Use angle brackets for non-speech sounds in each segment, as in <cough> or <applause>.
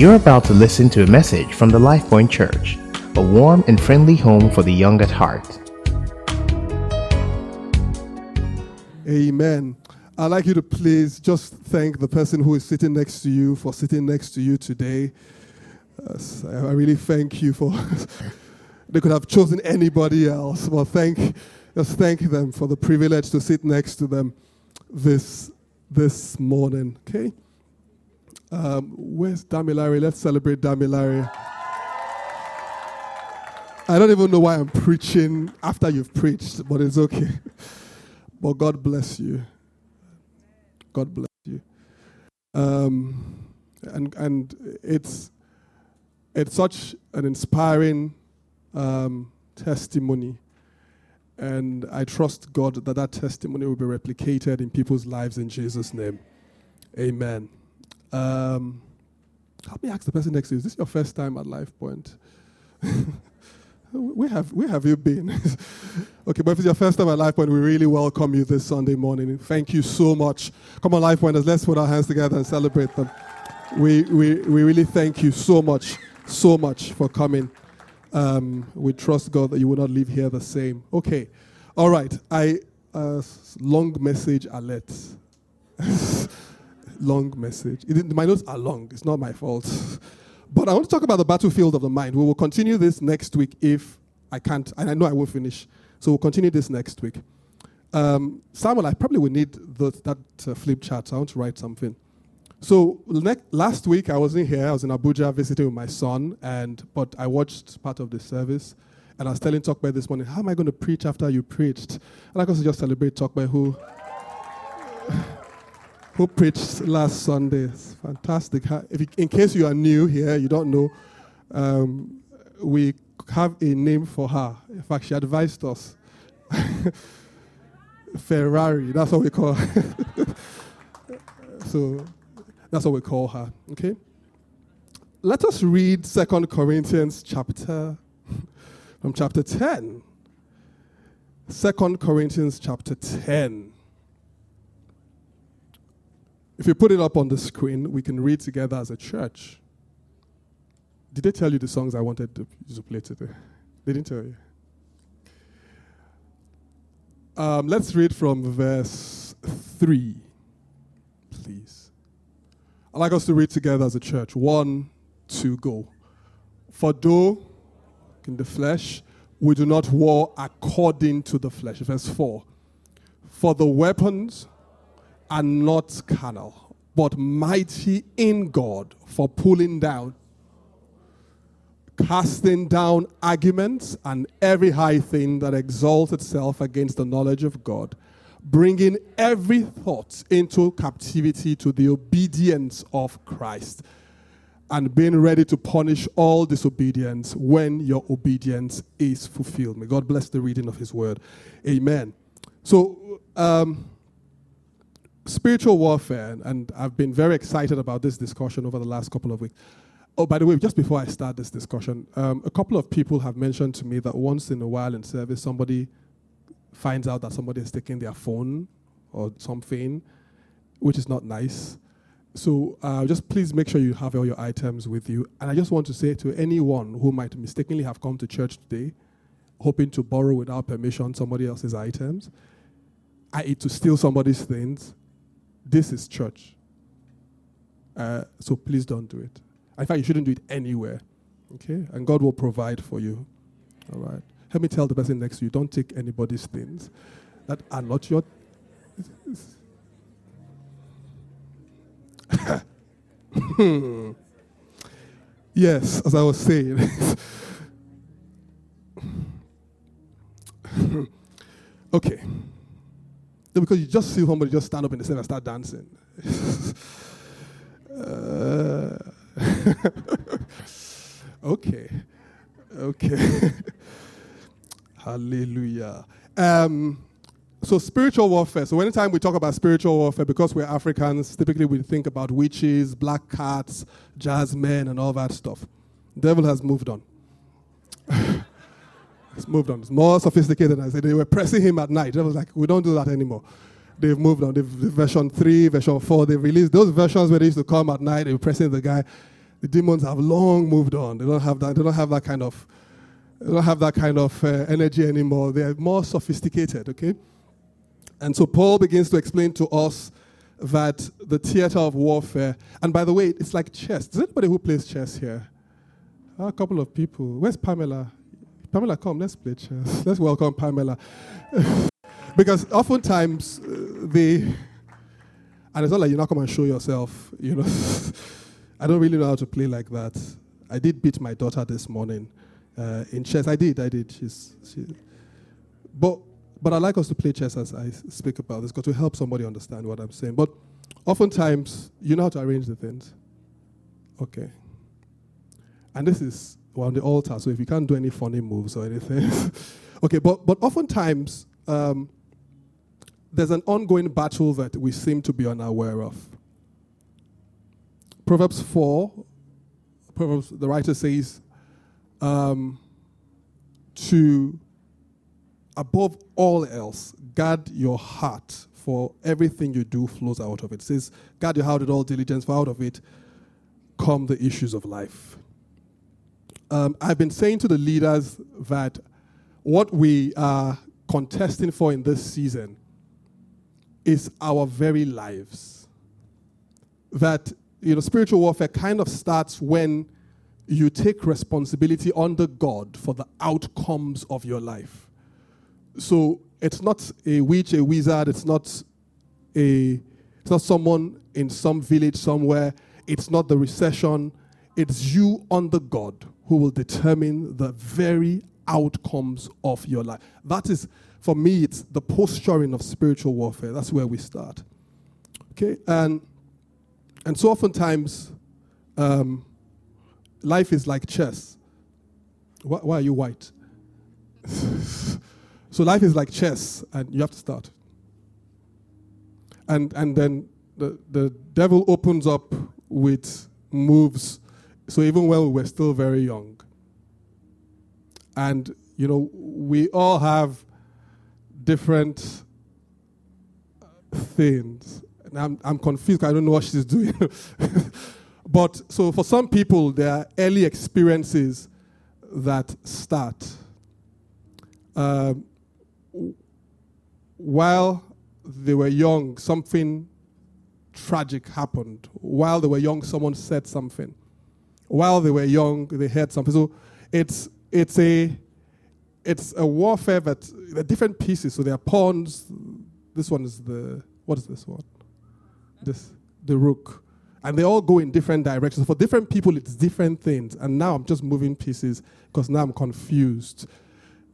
You're about to listen to a message from the LifePoint Church, a warm and friendly home for the young at heart. Amen. I'd like you to please just thank the person who is sitting next to you for sitting next to you today. Uh, I really thank you for. <laughs> they could have chosen anybody else, but thank, just thank them for the privilege to sit next to them this this morning. Okay. Um, where's Damilari? Let's celebrate Damilari. I don't even know why I'm preaching after you've preached, but it's okay. <laughs> but God bless you. God bless you. Um, and and it's it's such an inspiring um, testimony, and I trust God that that testimony will be replicated in people's lives in Jesus' name. Amen. Um, help me ask the person next to you: Is this your first time at Life Point? <laughs> where have where have you been? <laughs> okay, but if it's your first time at Life Point, we really welcome you this Sunday morning. Thank you so much. Come on, Life Pointers, let's put our hands together and celebrate them. We we we really thank you so much, so much for coming. Um, we trust God that you will not leave here the same. Okay, all right. I uh, long message alert. <laughs> long message. It, my notes are long. It's not my fault. <laughs> but I want to talk about the battlefield of the mind. We will continue this next week if I can't, and I know I won't finish. So we'll continue this next week. Um, Samuel, I probably will need the, that uh, flip chart. I want to write something. So last week I was in here. I was in Abuja visiting with my son, and but I watched part of the service, and I was telling Talkback this morning, how am I going to preach after you preached? And I to just celebrate Talkback who who preached last Sunday. It's fantastic. You, in case you are new here, you don't know, um, we have a name for her. In fact, she advised us. <laughs> Ferrari, that's what we call her. <laughs> so that's what we call her. Okay? Let us read Second Corinthians chapter <laughs> from chapter 10. 2 Corinthians chapter 10. If you put it up on the screen, we can read together as a church. Did they tell you the songs I wanted to, to play today? They didn't tell you. Um, let's read from verse 3, please. I'd like us to read together as a church. One, two, go. For though in the flesh, we do not war according to the flesh. Verse 4. For the weapons are not carnal, but mighty in God for pulling down, casting down arguments and every high thing that exalts itself against the knowledge of God, bringing every thought into captivity to the obedience of Christ, and being ready to punish all disobedience when your obedience is fulfilled. May God bless the reading of His word. Amen. So, um, spiritual warfare, and I've been very excited about this discussion over the last couple of weeks. Oh, by the way, just before I start this discussion, um, a couple of people have mentioned to me that once in a while in service, somebody finds out that somebody is taking their phone or something, which is not nice. So uh, just please make sure you have all your items with you. And I just want to say to anyone who might mistakenly have come to church today, hoping to borrow without permission somebody else's items, i.e., to steal somebody's things, this is church. Uh, so please don't do it. In fact, you shouldn't do it anywhere. Okay? And God will provide for you. All right? Help me tell the person next to you don't take anybody's things that are not your. <laughs> yes, as I was saying. <laughs> okay because you just see somebody just stand up in the service and start dancing. <laughs> uh, <laughs> okay. Okay. <laughs> Hallelujah. Um, so spiritual warfare. So anytime we talk about spiritual warfare, because we're Africans, typically we think about witches, black cats, jazz men, and all that stuff. Devil has moved on. Moved on. It's more sophisticated. I said they were pressing him at night. I was like, we don't do that anymore. They've moved on. They've version three, version four. They've released those versions where they used to come at night. They were pressing the guy. The demons have long moved on. They don't have that. They don't have that kind of. They don't have that kind of uh, energy anymore. They are more sophisticated. Okay. And so Paul begins to explain to us that the theater of warfare, and by the way, it's like chess. Is anybody who plays chess here? A couple of people. Where's Pamela? Pamela, come, let's play chess. Let's welcome Pamela. <laughs> because oftentimes uh, they, and it's not like you're not come and show yourself, you know. <laughs> I don't really know how to play like that. I did beat my daughter this morning uh, in chess. I did, I did. She's, she, but but I like us to play chess as I speak about this because to help somebody understand what I'm saying. But oftentimes, you know how to arrange the things. Okay. And this is well, on the altar, so if you can't do any funny moves or anything. <laughs> okay, but, but oftentimes, um, there's an ongoing battle that we seem to be unaware of. Proverbs 4, Proverbs, the writer says, um, to above all else, guard your heart, for everything you do flows out of it. It says, guard your heart with all diligence, for out of it come the issues of life. Um, I've been saying to the leaders that what we are contesting for in this season is our very lives. That, you know, spiritual warfare kind of starts when you take responsibility under God for the outcomes of your life. So it's not a witch, a wizard, it's not a it's not someone in some village somewhere, it's not the recession, it's you under God who will determine the very outcomes of your life. That is, for me, it's the posturing of spiritual warfare. That's where we start. Okay, and and so oftentimes, um, life is like chess. Why, why are you white? <laughs> So life is like chess, and you have to start. And, and then the, the devil opens up with moves. So even when we were still very young. And, you know, we all have different things. And I'm, I'm confused I don't know what she's doing. <laughs> but so for some people, there are early experiences that start. Um, while they were young, something tragic happened. While they were young, someone said something. While they were young, they heard something. So it's it's a it's a warfare that the different pieces. So there are pawns. This one is the what is this one? This the rook. And they all go in different directions. For different people, it's different things. And now I'm just moving pieces because now I'm confused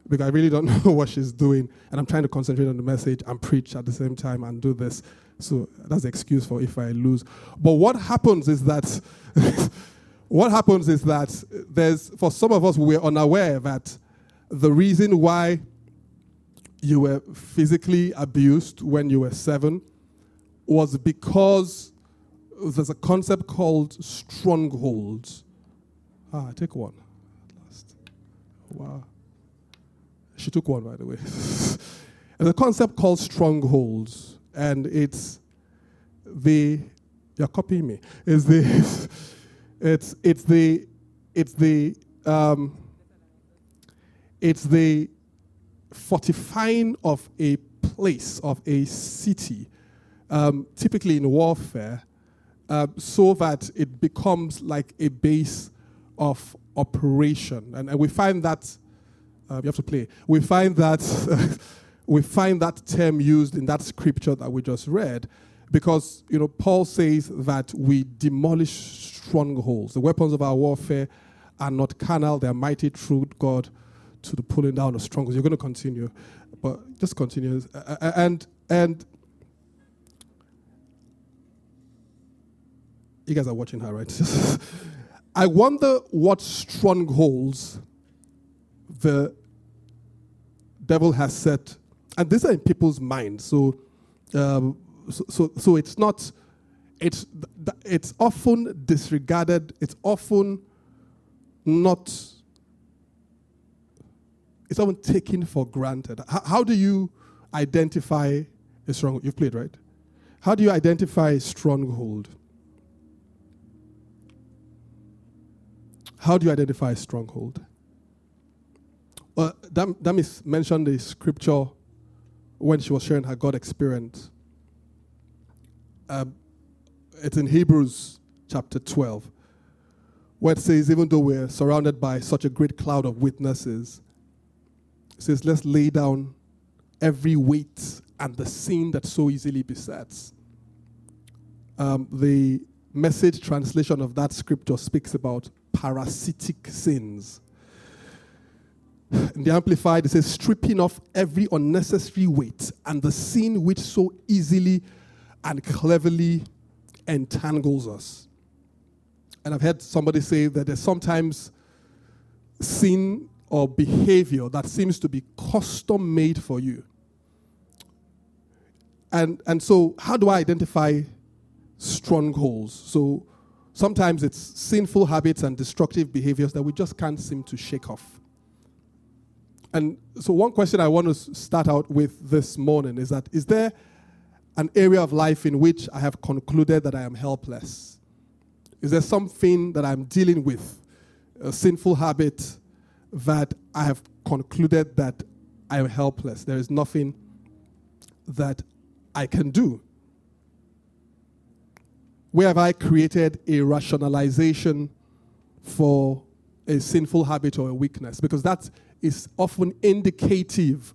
because I really don't <laughs> know what she's doing, and I'm trying to concentrate on the message and preach at the same time and do this. So that's the excuse for if I lose. But what happens is that <laughs> what happens is that there's for some of us we're unaware that the reason why you were physically abused when you were seven was because there's a concept called strongholds. Ah, take one. Last. Wow. She took one, by the way. <laughs> There's a concept called strongholds, and it's the you're copying me. It's the it's it's the it's the um, it's the fortifying of a place of a city, um, typically in warfare, uh, so that it becomes like a base of operation, and, and we find that uh, you have to play. We find that <laughs> we find that term used in that scripture that we just read, because you know Paul says that we demolish strongholds. The weapons of our warfare are not carnal; they are mighty through God to the pulling down of strongholds. You're going to continue, but just continue. And and you guys are watching her, right? <laughs> I wonder what strongholds the devil has set, and these are in people's minds. So, um, so, so, it's not, it's, it's often disregarded. It's often not, it's often taken for granted. How, do you identify a stronghold? You've played, right? How do you identify a stronghold? How do you identify a stronghold? Well, Dam- Damis mentioned the scripture when she was sharing her God experience. Um, it's in Hebrews chapter 12, where it says, even though we're surrounded by such a great cloud of witnesses, it says, let's lay down every weight and the sin that so easily besets. Um, the message translation of that scripture speaks about parasitic sins. In the Amplified, it says, stripping off every unnecessary weight and the sin which so easily and cleverly entangles us. And I've heard somebody say that there's sometimes sin or behavior that seems to be custom made for you. And, and so, how do I identify strongholds? So, sometimes it's sinful habits and destructive behaviors that we just can't seem to shake off. And so, one question I want to start out with this morning is that is there an area of life in which I have concluded that I am helpless? Is there something that I'm dealing with, a sinful habit that I have concluded that I am helpless? There is nothing that I can do. Where have I created a rationalization for a sinful habit or a weakness? Because that is often indicative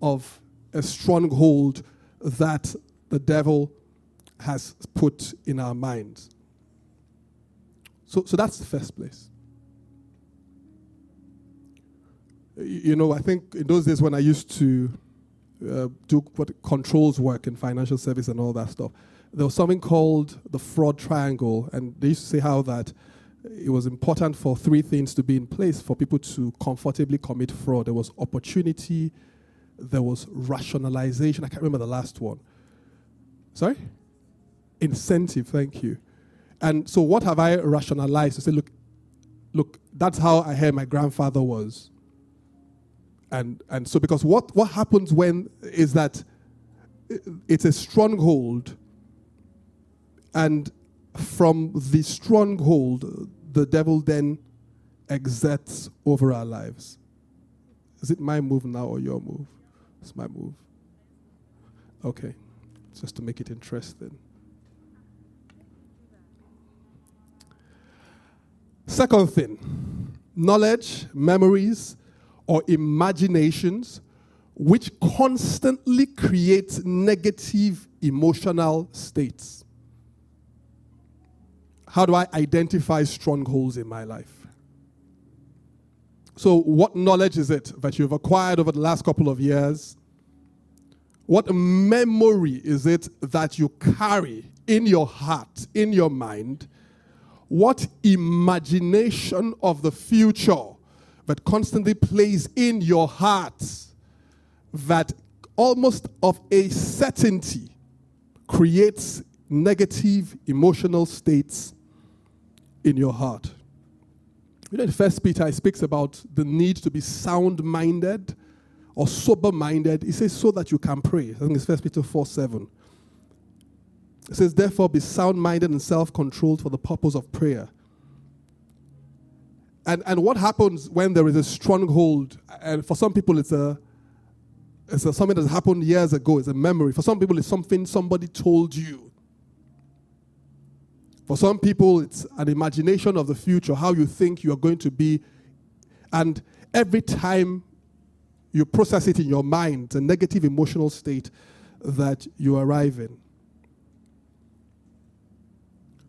of a stronghold that the devil has put in our minds. So, so that's the first place. You know, I think in those days when I used to uh, do what controls work in financial service and all that stuff, there was something called the fraud triangle, and they used to say how that it was important for three things to be in place for people to comfortably commit fraud. There was opportunity, there was rationalization. I can't remember the last one. Sorry? Incentive, thank you. And so what have I rationalized to say, look, look, that's how I heard my grandfather was. And and so because what, what happens when is that it's a stronghold and from the stronghold, the devil then exerts over our lives. Is it my move now or your move? It's my move. Okay, just to make it interesting. Second thing knowledge, memories, or imaginations which constantly create negative emotional states. How do I identify strongholds in my life? So, what knowledge is it that you've acquired over the last couple of years? What memory is it that you carry in your heart, in your mind? What imagination of the future that constantly plays in your heart that almost of a certainty creates negative emotional states in your heart. You know, in First Peter, he speaks about the need to be sound minded or sober minded. He says, so that you can pray. I think it's First Peter 4 7. It says, therefore, be sound minded and self controlled for the purpose of prayer. And, and what happens when there is a stronghold? And for some people, it's a it's a, something that happened years ago. It's a memory. For some people, it's something somebody told you. For some people, it's an imagination of the future, how you think you are going to be. And every time you process it in your mind, the negative emotional state that you arrive in.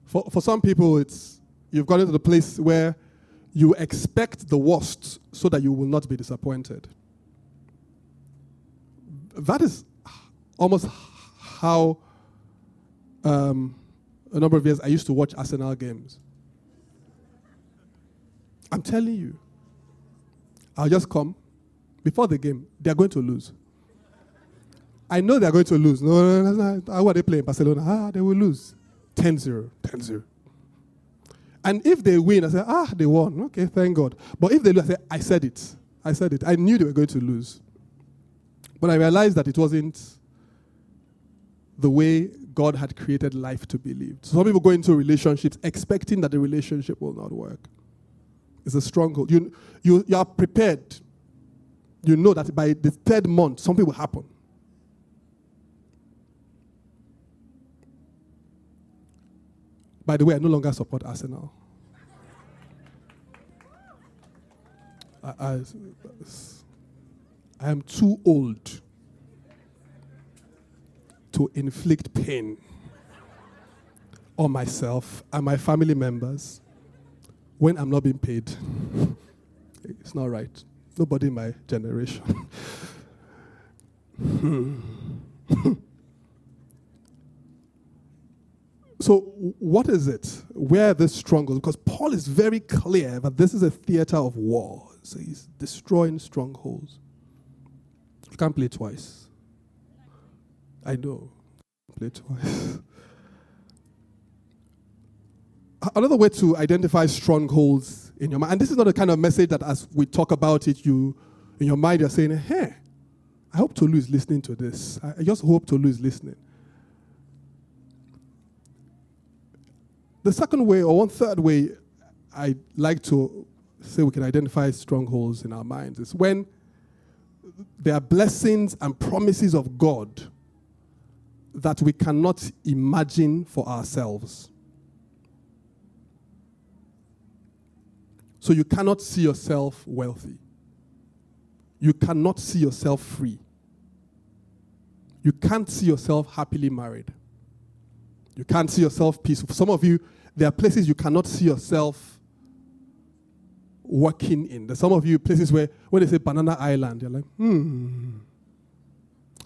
For, for some people, it's you've gotten to the place where you expect the worst so that you will not be disappointed. That is almost how um, a number of years, I used to watch Arsenal games. I'm telling you, I'll just come before the game. They're going to lose. I know they're going to lose. No, no, no, no. How are they playing Barcelona? Ah, they will lose. 10 0. 10 0. And if they win, I say, ah, they won. Okay, thank God. But if they lose, I say, I said it. I said it. I knew they were going to lose. But I realized that it wasn't the way God had created life to be lived. Some people go into relationships expecting that the relationship will not work. It's a stronghold. You, you, you are prepared. You know that by the third month, something will happen. By the way, I no longer support Arsenal. I, I, I am too old to inflict pain on myself and my family members when I'm not being paid. <laughs> it's not right. Nobody in my generation. <laughs> so, what is it? Where are the strongholds? Because Paul is very clear that this is a theater of war. So, he's destroying strongholds. You can't play twice. I know. Play twice. <laughs> Another way to identify strongholds in your mind, and this is not the kind of message that as we talk about it, you in your mind you're saying, hey, I hope Tolu is listening to this. I just hope Tolu is listening. The second way, or one third way, I like to say we can identify strongholds in our minds is when there are blessings and promises of God that we cannot imagine for ourselves. So you cannot see yourself wealthy. You cannot see yourself free. You can't see yourself happily married. You can't see yourself peaceful. some of you, there are places you cannot see yourself working in. There's some of you places where when they say Banana Island, you're like, hmm.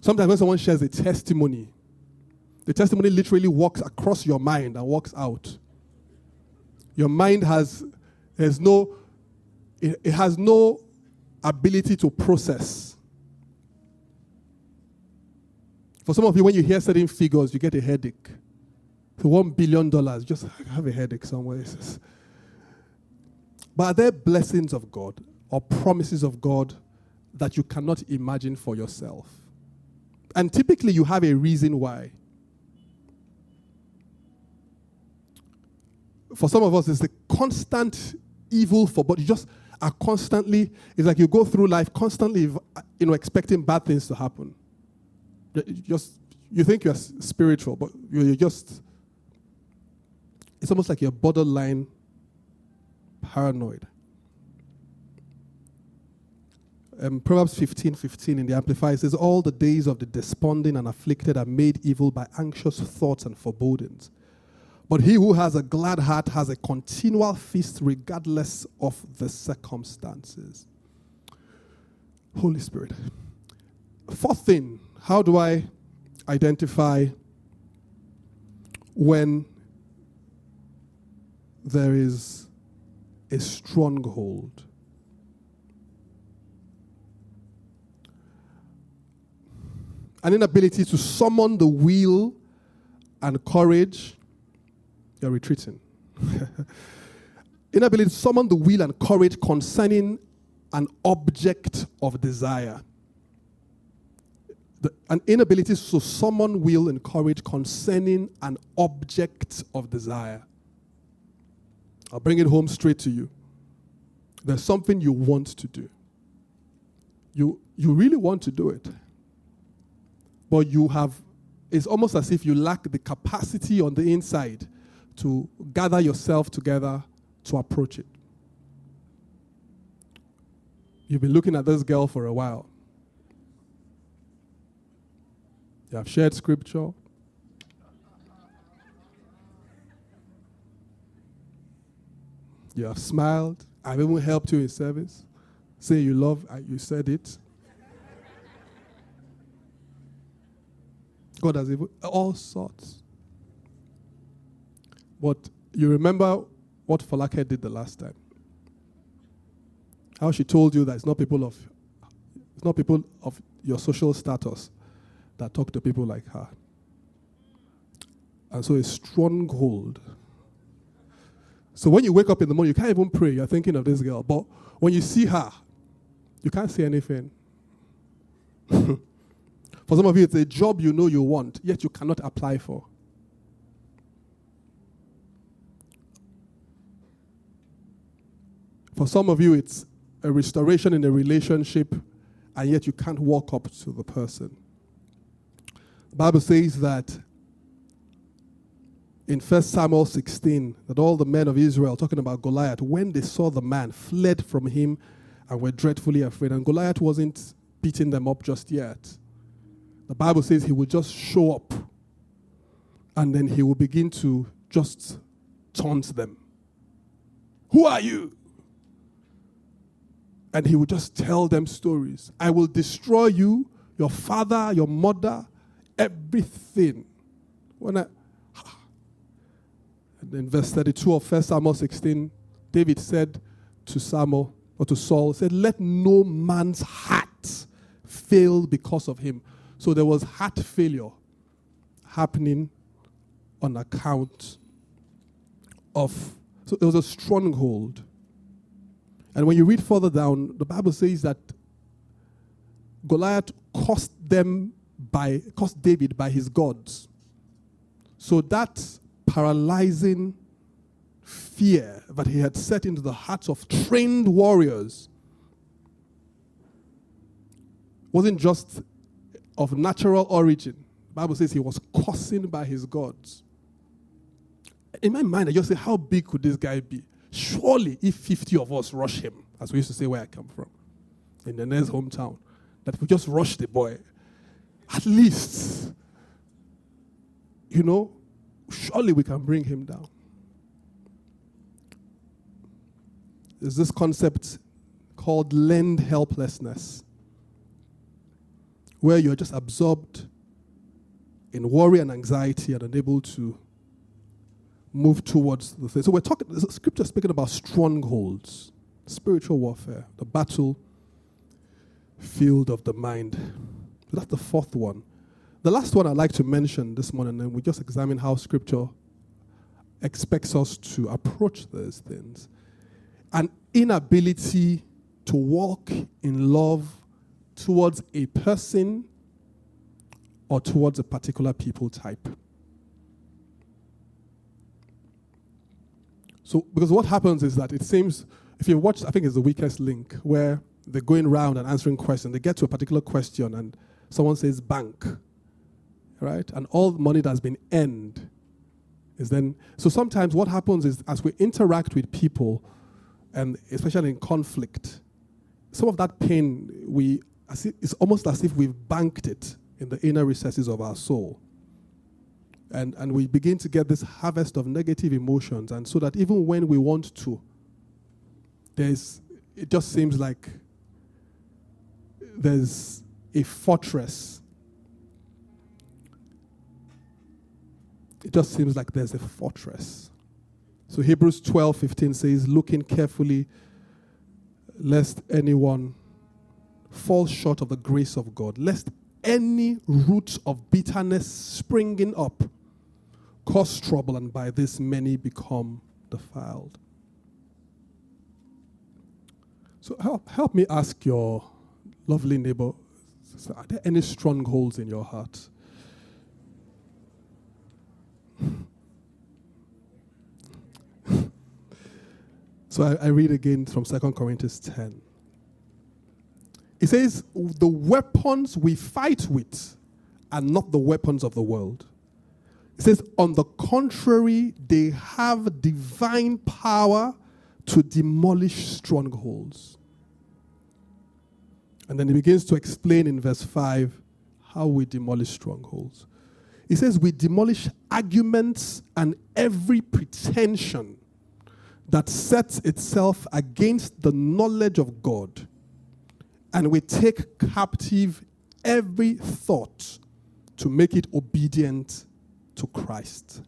Sometimes when someone shares a testimony, the testimony literally walks across your mind and walks out. Your mind has there's no it, it has no ability to process. For some of you, when you hear certain figures, you get a headache. For one billion dollars, just have a headache somewhere. But are there blessings of God or promises of God that you cannot imagine for yourself? And typically, you have a reason why. for some of us, it's the constant evil for, but you just are constantly, it's like you go through life constantly, you know, expecting bad things to happen. You just, you think you're spiritual, but you're just, it's almost like you're borderline paranoid. Um, Proverbs 15 15 in the Amplified says, All the days of the desponding and afflicted are made evil by anxious thoughts and forebodings. But he who has a glad heart has a continual feast regardless of the circumstances. Holy Spirit. Fourth thing, how do I identify when there is a stronghold? An inability to summon the will and courage you're retreating. <laughs> Inability to summon the will and courage concerning an object of desire. The, an inability to summon will and courage concerning an object of desire. I'll bring it home straight to you. There's something you want to do. You, you really want to do it. But you have, it's almost as if you lack the capacity on the inside to gather yourself together to approach it. You've been looking at this girl for a while. You have shared scripture. You have smiled. I've even helped you in service. Say you love, uh, you said it. God has even, all sorts. But you remember what Folake did the last time. How she told you that it's not people of it's not people of your social status that talk to people like her. And so a stronghold. So when you wake up in the morning, you can't even pray. You're thinking of this girl. But when you see her, you can't see anything. <laughs> for some of you, it's a job you know you want, yet you cannot apply for. For some of you, it's a restoration in a relationship, and yet you can't walk up to the person. The Bible says that in 1 Samuel 16 that all the men of Israel, talking about Goliath, when they saw the man, fled from him and were dreadfully afraid. And Goliath wasn't beating them up just yet. The Bible says he would just show up and then he will begin to just taunt them. Who are you? And he would just tell them stories. I will destroy you, your father, your mother, everything. When <sighs> I, and in verse 32 of 1 Samuel 16, David said to Samuel, or to Saul, said, Let no man's heart fail because of him. So there was heart failure happening on account of, so it was a stronghold. And when you read further down, the Bible says that Goliath cost them by, cost David by his gods. So that paralyzing fear that he had set into the hearts of trained warriors wasn't just of natural origin. The Bible says he was cursing by his gods. In my mind, I just say, how big could this guy be? Surely, if 50 of us rush him, as we used to say where I come from, in the next hometown, that we just rush the boy, at least, you know, surely we can bring him down. There's this concept called learned helplessness, where you're just absorbed in worry and anxiety and unable to move towards the thing. So we're talking, scripture speaking about strongholds, spiritual warfare, the battle field of the mind. So that's the fourth one. The last one I'd like to mention this morning, and we just examine how Scripture expects us to approach those things. An inability to walk in love towards a person or towards a particular people type. So, because what happens is that it seems, if you watch, I think it's the weakest link, where they're going around and answering questions, they get to a particular question and someone says bank right? And all the money that's been earned is then. So sometimes what happens is as we interact with people, and especially in conflict, some of that pain we it's almost as if we've banked it in the inner recesses of our soul. And, and we begin to get this harvest of negative emotions. And so that even when we want to, there's, it just seems like there's a fortress it just seems like there's a fortress. So Hebrews 12 15 says, looking carefully, lest anyone fall short of the grace of God, lest any root of bitterness springing up cause trouble, and by this many become defiled. So help, help me ask your lovely neighbor, are there any strongholds in your heart? <laughs> so I, I read again from 2 Corinthians 10. It says, The weapons we fight with are not the weapons of the world. It says, On the contrary, they have divine power to demolish strongholds. And then he begins to explain in verse 5 how we demolish strongholds. He says, We demolish arguments and every pretension that sets itself against the knowledge of God, and we take captive every thought to make it obedient to Christ.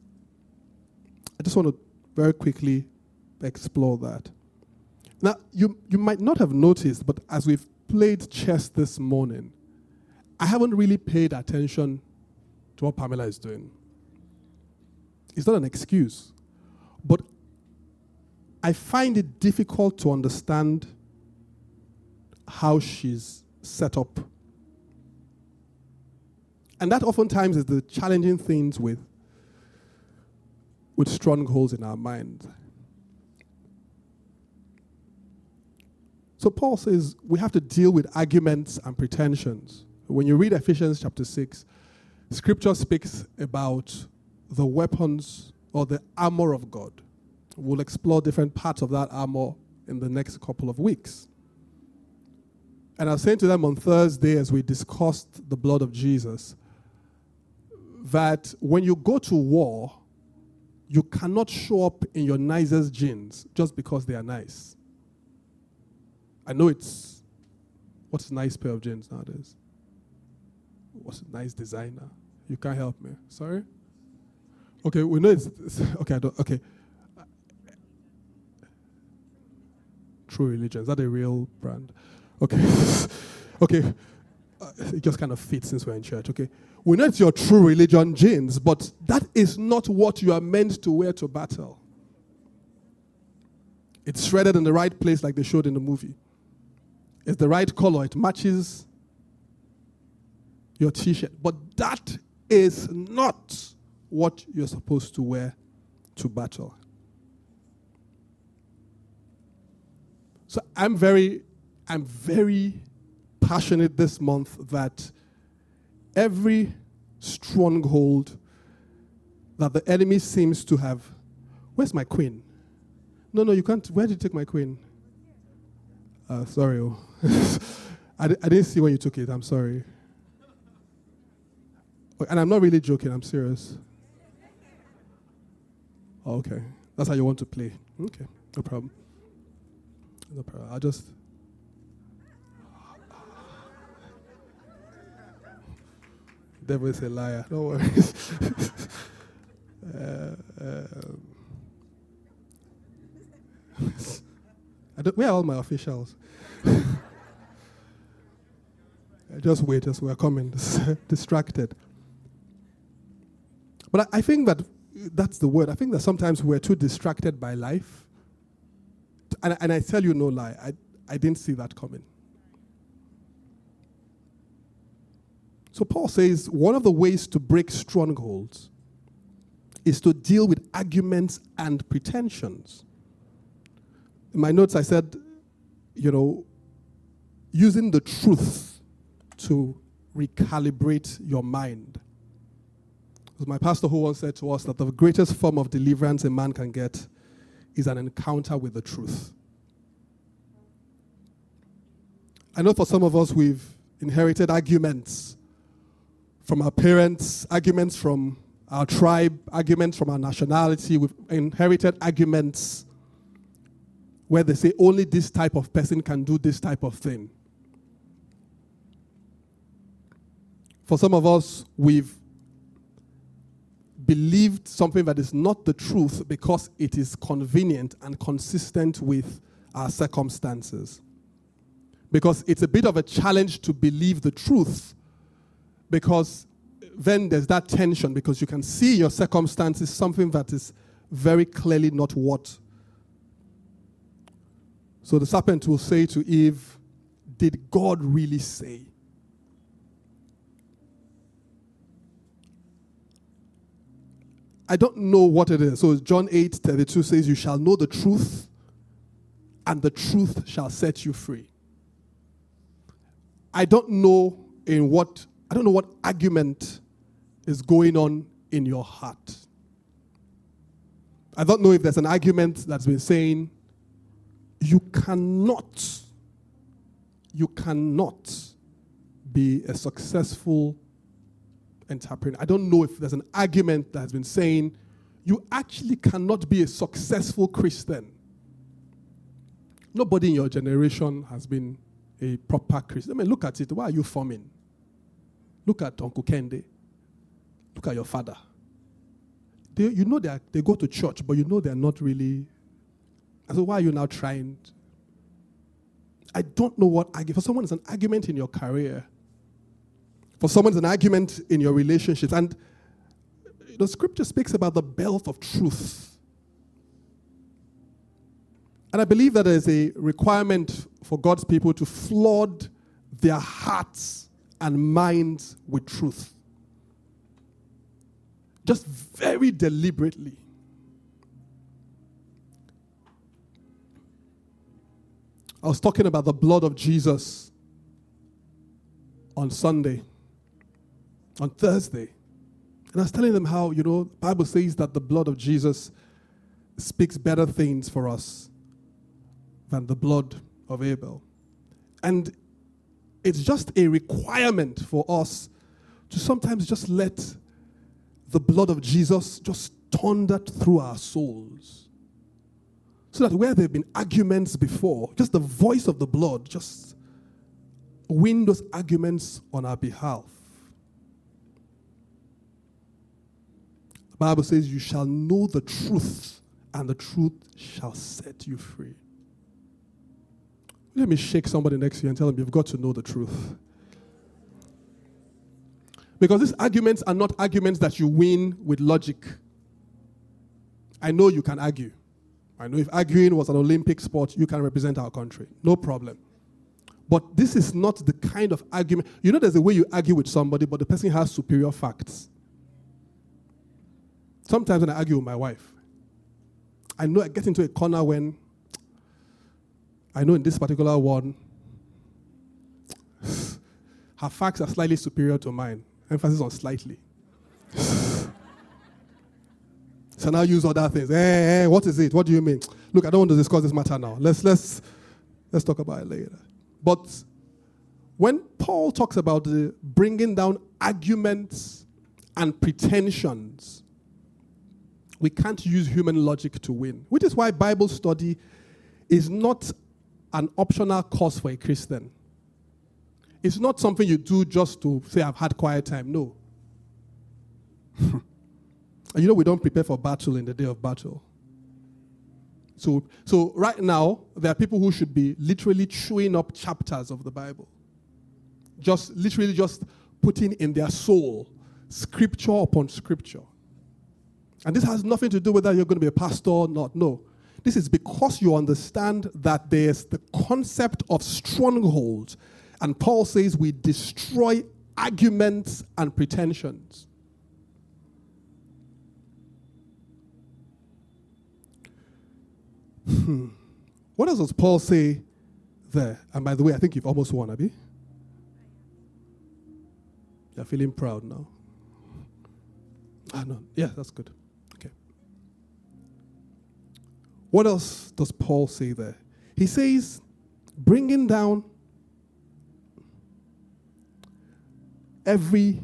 I just want to very quickly explore that. Now, you, you might not have noticed, but as we've played chess this morning, I haven't really paid attention to what Pamela is doing. It's not an excuse. But I find it difficult to understand how she's set up. And that oftentimes is the challenging things with, with strongholds in our minds. So Paul says we have to deal with arguments and pretensions. When you read Ephesians chapter 6, scripture speaks about the weapons or the armor of God. We'll explore different parts of that armor in the next couple of weeks. And I was saying to them on Thursday as we discussed the blood of Jesus that when you go to war, you cannot show up in your nicest jeans just because they are nice. I know it's what's a nice pair of jeans nowadays? What's a nice designer? You can't help me. Sorry? Okay, we know it's, it's <laughs> okay, I don't okay. True religion. Is that a real brand? Okay. <laughs> okay. Uh, it just kind of fits since we're in church. Okay. We know it's your true religion jeans, but that is not what you are meant to wear to battle. It's shredded in the right place, like they showed in the movie. It's the right color, it matches your t shirt. But that is not what you're supposed to wear to battle. So I'm very, I'm very passionate this month that every stronghold that the enemy seems to have. Where's my queen? No, no, you can't. Where did you take my queen? Uh, sorry. Oh. <laughs> I, I didn't see when you took it. I'm sorry. And I'm not really joking, I'm serious. Oh, okay. That's how you want to play. Okay, no problem. No problem. I'll just. Devil is a liar. No worries. uh, <laughs> um, I don't, where are all my officials? <laughs> just wait as we're coming, <laughs> distracted. But I, I think that that's the word. I think that sometimes we're too distracted by life. And, and I tell you no lie, I, I didn't see that coming. So Paul says one of the ways to break strongholds is to deal with arguments and pretensions. In my notes, I said, you know, using the truth to recalibrate your mind. My pastor who once said to us that the greatest form of deliverance a man can get is an encounter with the truth. I know for some of us, we've inherited arguments from our parents, arguments from our tribe, arguments from our nationality. We've inherited arguments where they say only this type of person can do this type of thing. For some of us, we've believed something that is not the truth because it is convenient and consistent with our circumstances. Because it's a bit of a challenge to believe the truth because then there's that tension because you can see your circumstances something that is very clearly not what. So the serpent will say to Eve, Did God really say? I don't know what it is. So John 8 32 says, You shall know the truth, and the truth shall set you free. I don't know in what I don't know what argument is going on in your heart. I don't know if there's an argument that's been saying you cannot you cannot be a successful entrepreneur. I don't know if there's an argument that has been saying you actually cannot be a successful Christian. Nobody in your generation has been a proper Christian. I mean, look at it. Why are you forming? Look at Uncle Kende. Look at your father. They, you know they, are, they go to church, but you know they're not really. And so why are you now trying? I don't know what argument. For someone, it's an argument in your career for someone, it's an argument in your relationships. And the scripture speaks about the belt of truth. And I believe that there's a requirement for God's people to flood their hearts and minds with truth. Just very deliberately. I was talking about the blood of Jesus on Sunday, on Thursday. And I was telling them how, you know, Bible says that the blood of Jesus speaks better things for us than the blood of Abel. And it's just a requirement for us to sometimes just let the blood of Jesus just thunder through our souls. So that where there have been arguments before, just the voice of the blood just win those arguments on our behalf. The Bible says, You shall know the truth, and the truth shall set you free. Let me shake somebody next to you and tell them you've got to know the truth. Because these arguments are not arguments that you win with logic. I know you can argue. I know if arguing was an Olympic sport, you can represent our country. No problem. But this is not the kind of argument. You know, there's a way you argue with somebody, but the person has superior facts. Sometimes when I argue with my wife, I know I get into a corner when I know in this particular one, <sighs> her facts are slightly superior to mine. Emphasis on slightly. <sighs> so now use other things. Hey, eh, eh, hey, what is it? What do you mean? <tsk> Look, I don't want to discuss this matter now. Let's let's let's talk about it later. But when Paul talks about the bringing down arguments and pretensions, we can't use human logic to win, which is why Bible study is not an optional course for a Christian. It's not something you do just to say, I've had quiet time. No. <laughs> and you know, we don't prepare for battle in the day of battle. So, so right now, there are people who should be literally chewing up chapters of the Bible. Just literally just putting in their soul scripture upon scripture. And this has nothing to do with whether you're going to be a pastor or not. No. This is because you understand that there's the concept of stronghold. And Paul says we destroy arguments and pretensions. Hmm. What else does Paul say there? And by the way, I think you've almost won, Abby. You're feeling proud now. Ah, no. Yeah, that's good. What else does Paul say there? He says, bringing down every,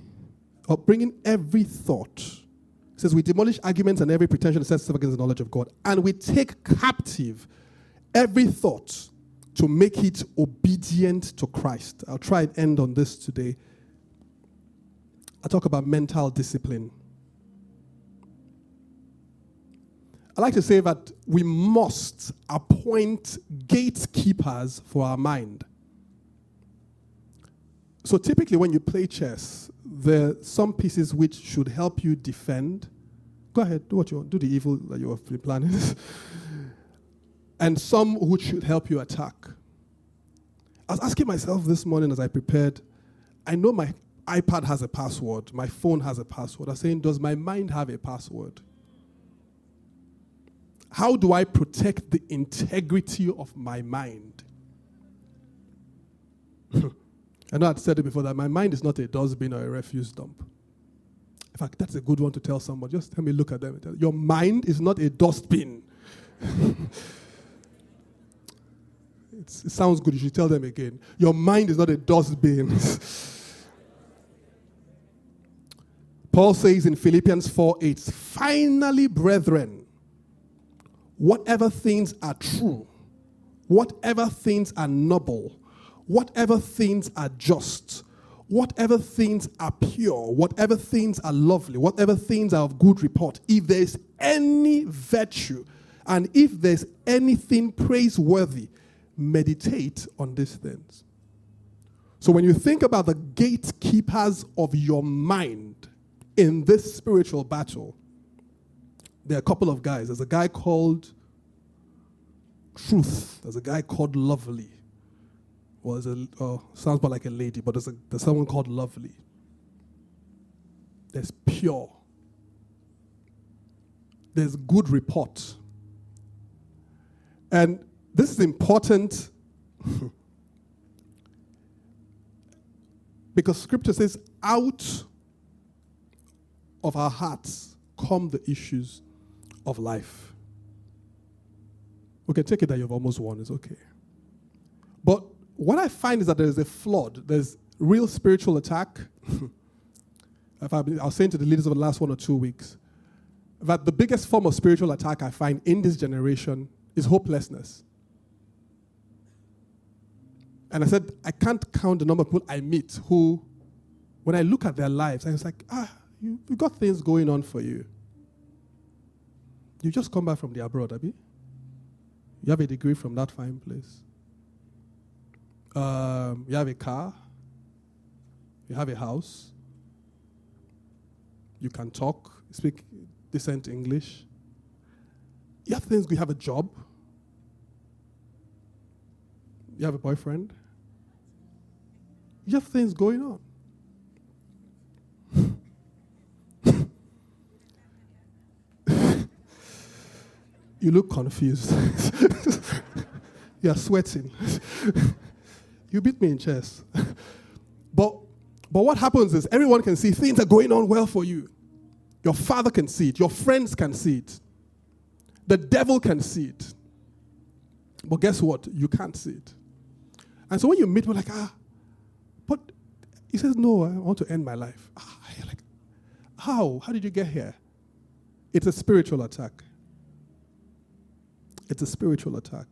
or bringing every thought. He says, we demolish arguments and every pretension that sets up against the knowledge of God, and we take captive every thought to make it obedient to Christ. I'll try and end on this today. I talk about mental discipline. I like to say that we must appoint gatekeepers for our mind. So typically, when you play chess, there are some pieces which should help you defend. Go ahead, do what you want, do the evil that you are planning. <laughs> and some which should help you attack. I was asking myself this morning as I prepared, I know my iPad has a password, my phone has a password. I was saying, does my mind have a password? How do I protect the integrity of my mind? <laughs> I know I've said it before that my mind is not a dustbin or a refuse dump. In fact, that's a good one to tell someone. Just tell me, look at them. Your mind is not a dustbin. <laughs> it sounds good. You should tell them again. Your mind is not a dustbin. <laughs> Paul says in Philippians 4 8, finally, brethren, whatever things are true, whatever things are noble, whatever things are just, whatever things are pure, whatever things are lovely, whatever things are of good report, if there's any virtue and if there's anything praiseworthy, meditate on these things. So when you think about the gatekeepers of your mind in this spiritual battle, there are a couple of guys. There's a guy called Truth. There's a guy called Lovely. Well, a, oh, sounds more like a lady, but there's, a, there's someone called Lovely. There's pure. There's good report. And this is important <laughs> because scripture says, out of our hearts come the issues of life. Okay, take it that you've almost won, it's okay. But what I find is that there's a flood, there's real spiritual attack. <laughs> I was saying to the leaders of the last one or two weeks that the biggest form of spiritual attack I find in this generation is hopelessness. And I said, I can't count the number of people I meet who, when I look at their lives, I was like, ah, you, you got things going on for you. You just come back from the abroad, Abby. You have a degree from that fine place. Um, you have a car. You have a house. You can talk, speak decent English. You have things, you have a job. You have a boyfriend. You have things going on. You look confused. <laughs> you are sweating. <laughs> you beat me in chess. but, but what happens is everyone can see things are going on well for you. Your father can see it, your friends can see it, the devil can see it. But guess what? You can't see it. And so when you meet, we're like, ah, but he says, no, I want to end my life. Ah, like, how? How did you get here? It's a spiritual attack. It's a spiritual attack.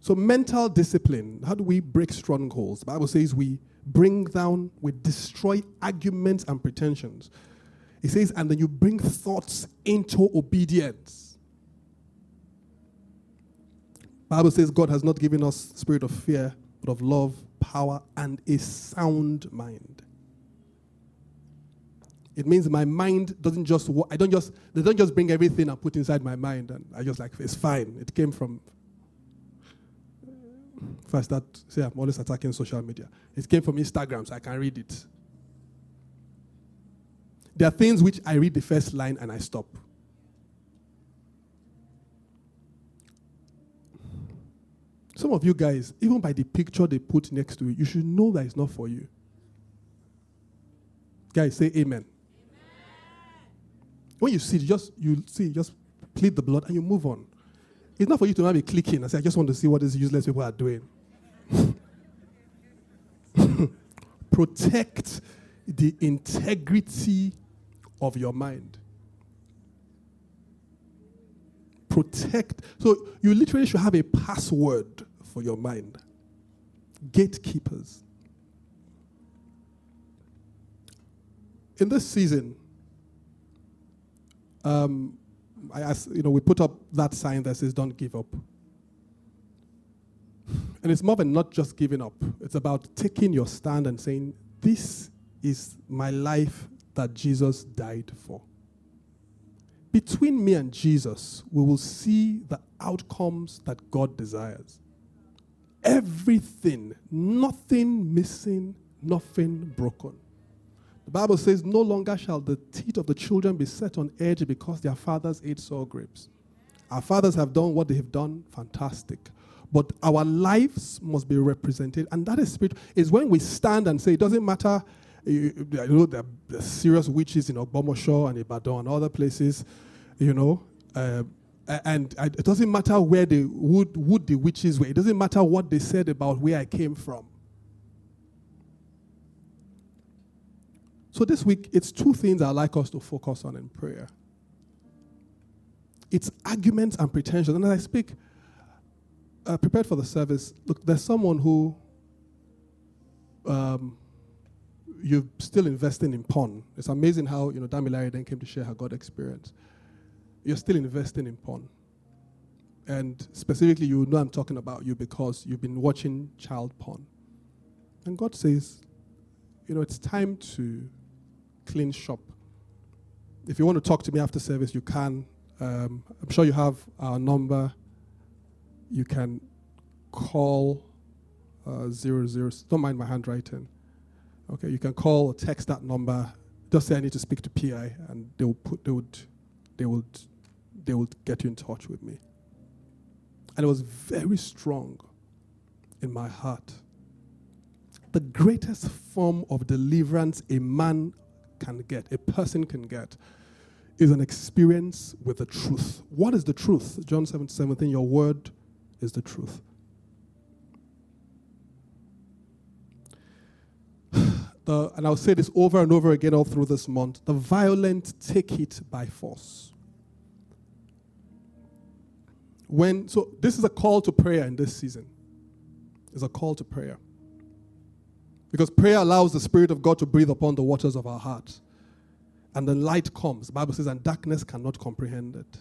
So, mental discipline, how do we break strongholds? The Bible says we bring down, we destroy arguments and pretensions. He says, and then you bring thoughts into obedience. Bible says God has not given us spirit of fear, but of love, power, and a sound mind. It means my mind doesn't just, I don't just, they don't just bring everything and put inside my mind and I just like, it's fine. It came from, if I start, say I'm always attacking social media. It came from Instagram, so I can read it. There are things which I read the first line and I stop. Some of you guys, even by the picture they put next to you, you should know that it's not for you. Guys, say amen. When you see just you see, just plead the blood and you move on. It's not for you to now be clicking and say, I just want to see what these useless people are doing. <laughs> Protect the integrity of your mind. Protect. So you literally should have a password for your mind. Gatekeepers. In this season, um, I asked, you know, we put up that sign that says "Don't give up," and it's more than not just giving up. It's about taking your stand and saying, "This is my life that Jesus died for. Between me and Jesus, we will see the outcomes that God desires. Everything, nothing missing, nothing broken. The Bible says, No longer shall the teeth of the children be set on edge because their fathers ate sour grapes. Our fathers have done what they have done, fantastic. But our lives must be represented, and that is spirit. Is when we stand and say, It doesn't matter you, you know, there are serious witches in Ogbomoso and Ibadan and other places, you know. Uh, and it doesn't matter where the wood, wood the witches were. It doesn't matter what they said about where I came from. So this week, it's two things I'd like us to focus on in prayer. It's arguments and pretensions. And as I speak, uh, prepared for the service, look, there's someone who um, you're still investing in porn. It's amazing how, you know, Damilari then came to share her God experience. You're still investing in porn. And specifically, you know I'm talking about you because you've been watching child porn. And God says, you know, it's time to clean shop. If you want to talk to me after service, you can. Um, I'm sure you have our number. You can call uh, zero zero. Don't mind my handwriting. Okay, you can call or text that number. Just say I need to speak to PI, and they will put they would they would they would get you in touch with me. And it was very strong. in my heart. The greatest form of deliverance a man can get, a person can get, is an experience with the truth. What is the truth? John 7 17, your word is the truth. <sighs> The, and I'll say this over and over again all through this month the violent take it by force. When, so this is a call to prayer in this season. It's a call to prayer. Because prayer allows the Spirit of God to breathe upon the waters of our heart. And then light comes. The Bible says, and darkness cannot comprehend it.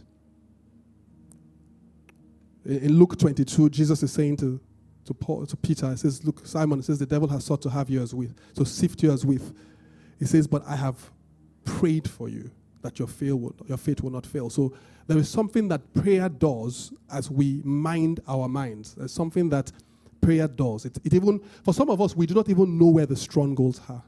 In Luke 22, Jesus is saying to, to, Paul, to Peter, he says, Look, Simon, says, the devil has sought to have you as with, to sift you as with. He says, But I have prayed for you that your, fail will, your faith will not fail. So there is something that prayer does as we mind our minds. There's something that prayer does. It, it even, for some of us, we do not even know where the strongholds are.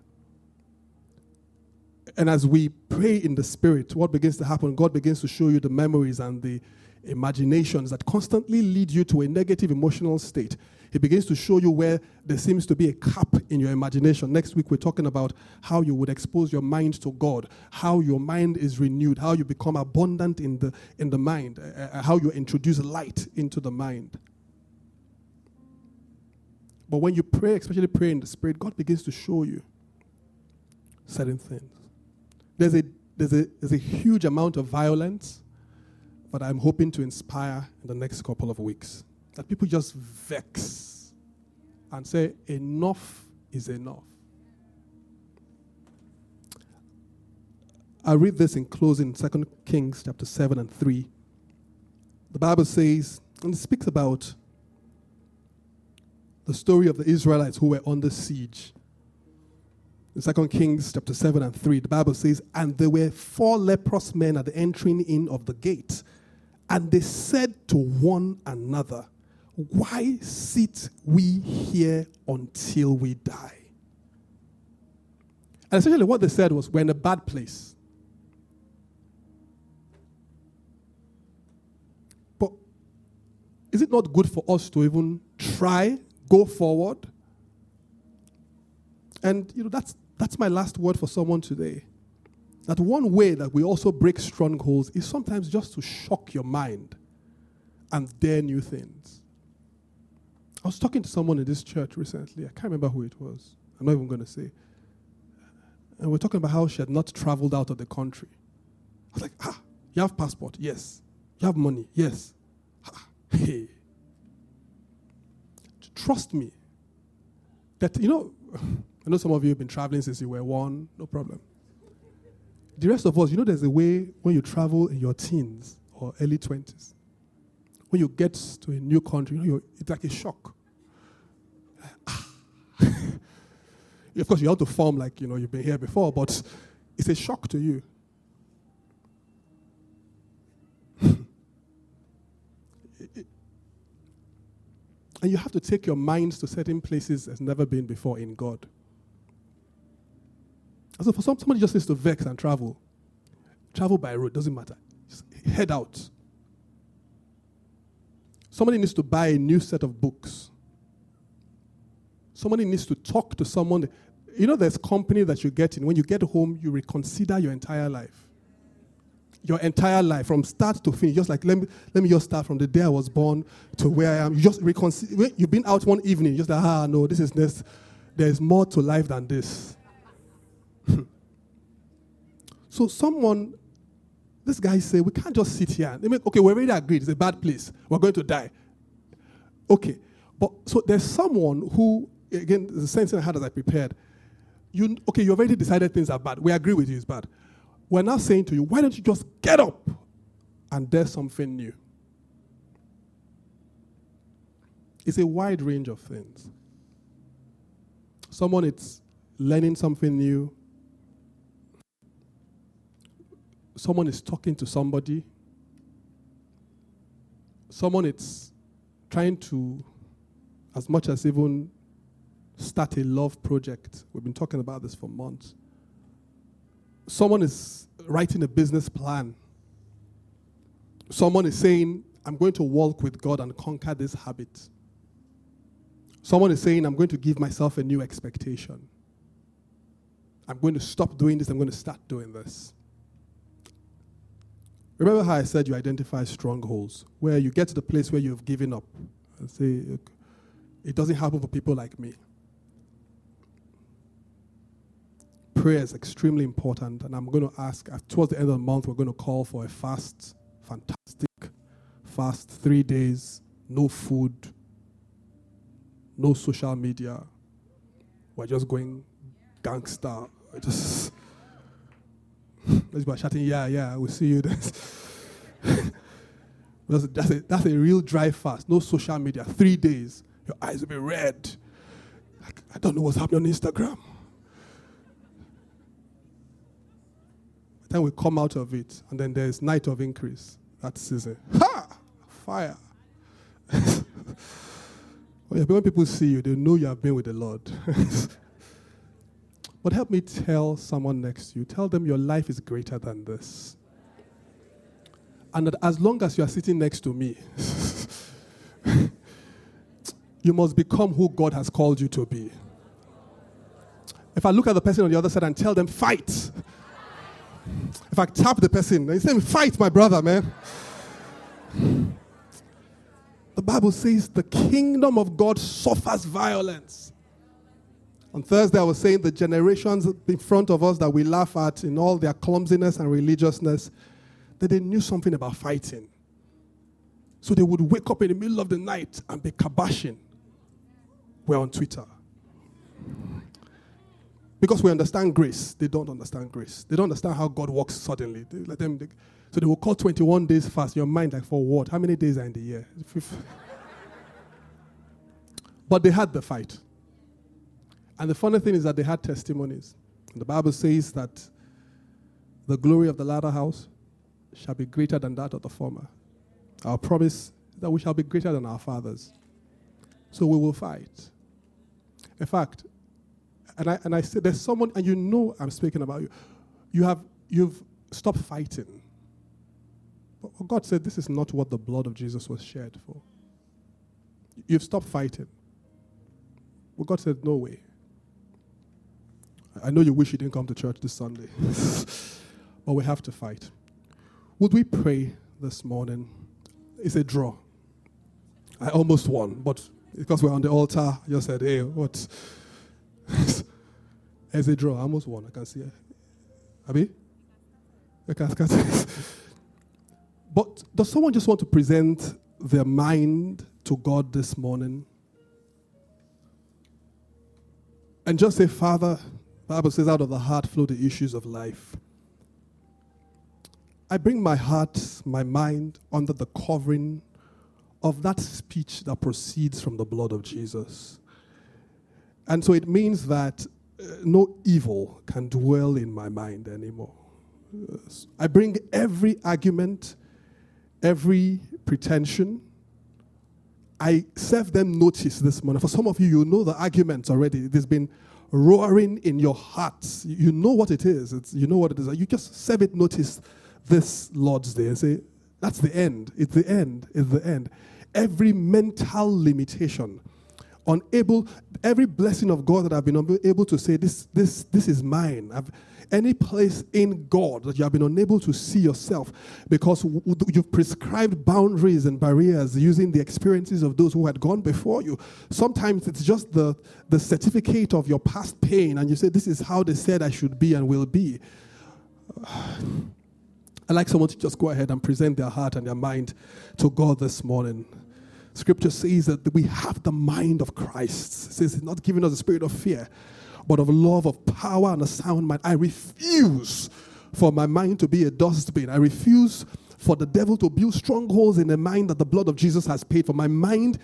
And as we pray in the Spirit, what begins to happen? God begins to show you the memories and the imaginations that constantly lead you to a negative emotional state. He begins to show you where there seems to be a cap in your imagination. Next week, we're talking about how you would expose your mind to God, how your mind is renewed, how you become abundant in the, in the mind, uh, uh how you introduce light into the mind. But when you pray, especially pray in the Spirit, God begins to show you certain things. There's a, there's a, there's a huge amount of violence, but I'm hoping to inspire in the next couple of weeks that people just vex and say, enough is enough. I read this in closing, 2 Kings chapter 7 and 3. The Bible says, and it speaks about the story of the Israelites who were under siege. In 2 Kings chapter 7 and 3, the Bible says, And there were four leprous men at the entering in of the gate, and they said to one another, Why sit we here until we die? And essentially, what they said was, We're in a bad place. But is it not good for us to even try go forward. And you know that's that's my last word for someone today. That one way that we also break strongholds is sometimes just to shock your mind and dare new things. I was talking to someone in this church recently. I can't remember who it was. I'm not even going to say. And we're talking about how she had not traveled out of the country. I was like, ah, you have passport? Yes. You have money? Yes. Ah, hey. Trust me. That, you know, I know some of you have been traveling since you were one, no problem. The rest of us, you know, there's a way when you travel in your teens or early 20s, when you get to a new country, you know, it's like a shock. <laughs> of course, you have to form like, you know, you've been here before, but it's a shock to you. And you have to take your minds to certain places as never been before in God. And so for some, somebody just needs to vex and travel. Travel by road, doesn't matter. Just head out. Somebody needs to buy a new set of books. Somebody needs to talk to someone. You know, there's company that you get in. When you get home, you reconsider your entire life your entire life from start to finish. Just like let me let me just start from the day I was born to where I am. You just reconsider. You've been out one evening, just like ah no, this is this. There's more to life than this. <laughs> so someone, this guy say we can't just sit here. They make, okay, we already agreed. It's a bad place. We're going to die. Okay, but so there's someone who again the same thing I had as I prepared. You okay? You already decided things are bad. We agree with you, it's bad. We're now saying to you, why don't you just get up and there's something new? It's a wide range of things. Someone is learning something new. Someone is talking to somebody. Someone is trying to, as much as even start a love project. We've been talking about this for months someone is writing a business plan. Someone is saying, I'm going to walk with God and conquer this habit. Someone is saying, I'm going to give myself a new expectation. I'm going to stop doing this, I'm going to start doing this. Remember how I said you identify strongholds, where you get to the place where you've given up and say, it doesn't happen for people like me. Prayer is extremely important, and I'm going to ask, uh, towards the end of the month, we're going to call for a fast, fantastic fast, three days, no food, no social media. We're just going gangster. We're just <laughs> let's shouting, yeah, yeah, we'll see you. <laughs> that's, that's, a, that's a real dry fast. No social media. Three days. Your eyes will be red. Like, I don't know what's happening on Instagram. Then we come out of it, and then there's night of increase. That season. Ha! Fire. <laughs> Oh, when people see you, they know you have been with the Lord. <laughs> but help me tell someone next to you, tell them your life is greater than this. And that as long as you are sitting next to me, <laughs> you must become who God has called you to be. If I look at the person on the other side and tell them, fight. If I tap the person and say, fight, my brother, man. The Bible says the kingdom of God suffers violence. On Thursday, I was saying the generations in front of us that we laugh at in all their clumsiness and religiousness, that they knew something about fighting. So they would wake up in the middle of the night and be kabashing. We're on Twitter. Because we understand grace, they don't understand grace. They don't understand how God works suddenly. They let them, they, so they will call 21 days fast. Your mind, like, for what? How many days are in the year? <laughs> but they had the fight. And the funny thing is that they had testimonies. The Bible says that the glory of the latter house shall be greater than that of the former. Our promise is that we shall be greater than our fathers. So we will fight. In fact, and I, and I say there's someone, and you know I'm speaking about you. You have you've stopped fighting. But God said, This is not what the blood of Jesus was shed for. You've stopped fighting. But God said, No way. I know you wish you didn't come to church this Sunday, <laughs> but we have to fight. Would we pray this morning? It's a draw. I almost won, but because we're on the altar, just said, Hey, what? It's a draw. I almost won. I can see it. Can but does someone just want to present their mind to God this morning? And just say, Father, the Bible says, out of the heart flow the issues of life. I bring my heart, my mind under the covering of that speech that proceeds from the blood of Jesus. And so it means that no evil can dwell in my mind anymore. I bring every argument every pretension. I serve them notice this morning. For some of you, you know the arguments already. It has been roaring in your hearts. You know what it is. It's, you know what it is. You just serve it notice this Lord's Day and say, that's the end. It's the end. It's the end. Every mental limitation, unable, every blessing of God that I've been able to say, this, this, this is mine. I've, any place in God that you have been unable to see yourself because you've prescribed boundaries and barriers using the experiences of those who had gone before you. Sometimes it's just the, the certificate of your past pain, and you say, This is how they said I should be and will be. <sighs> I'd like someone to just go ahead and present their heart and their mind to God this morning. Scripture says that we have the mind of Christ. It says, it's not giving us a spirit of fear, but of love, of power, and a sound mind. I refuse for my mind to be a dustbin. I refuse for the devil to build strongholds in the mind that the blood of Jesus has paid for. My mind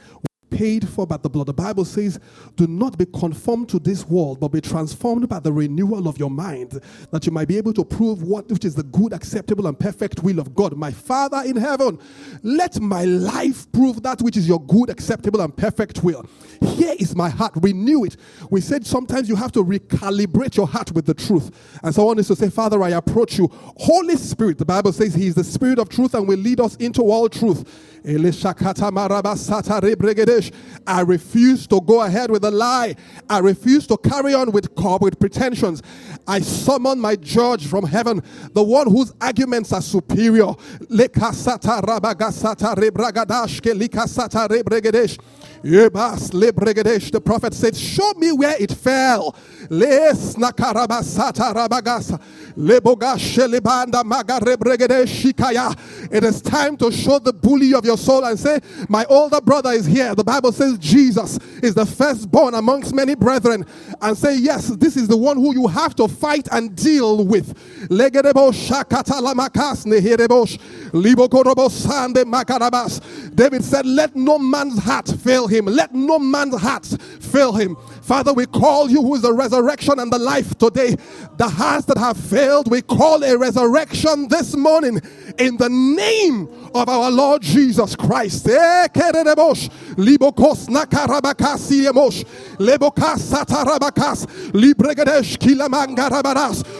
paid for by the blood. The Bible says, Do not be conformed to this world, but be transformed by the renewal of your mind, that you might be able to prove what which is the good, acceptable, and perfect will of God. My Father in heaven, let my life prove that which is your good, acceptable, and perfect will. Here is my heart. Renew it. We said sometimes you have to recalibrate your heart with the truth. And someone is to say, Father, I approach you. Holy Spirit, the Bible says He is the Spirit of truth and will lead us into all truth. I refuse to go ahead with a lie. I refuse to carry on with, cob with pretensions. I summon my judge from heaven, the one whose arguments are superior. The prophet said, Show me where it fell. Les nakarabasata rabagasa. It is time to show the bully of your soul and say, My older brother is here. The Bible says Jesus is the firstborn amongst many brethren. And say, Yes, this is the one who you have to fight and deal with. David said, Let no man's heart fail him. Let no man's heart fail him. Father, we call you who is the resurrection and the life today. The hearts that have failed, we call a resurrection this morning in the name of our Lord Jesus Christ.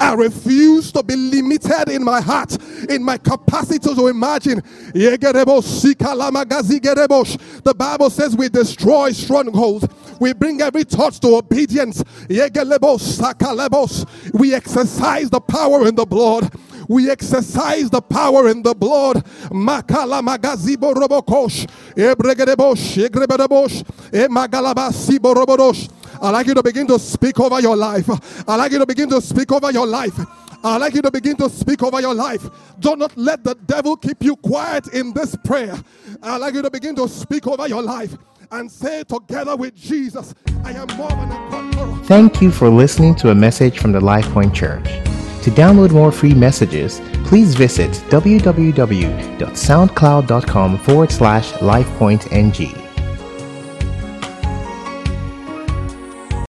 I refuse to be limited in my heart, in my capacity to imagine. The Bible says we destroy strongholds. We bring every thought to obedience. We exercise the power in the blood. We exercise the power in the blood. Makala magazibo robokosh. Ebregedebosh. Emagalabasibo robodosh. I like you to begin to speak over your life. i like you to begin to speak over your life. i like you to begin to speak over your life. Do not let the devil keep you quiet in this prayer. i like you to begin to speak over your life and say together with Jesus, I am more than a conqueror. Thank you for listening to a message from the Life Point Church. To download more free messages, please visit www.soundcloud.com forward slash lifepointng.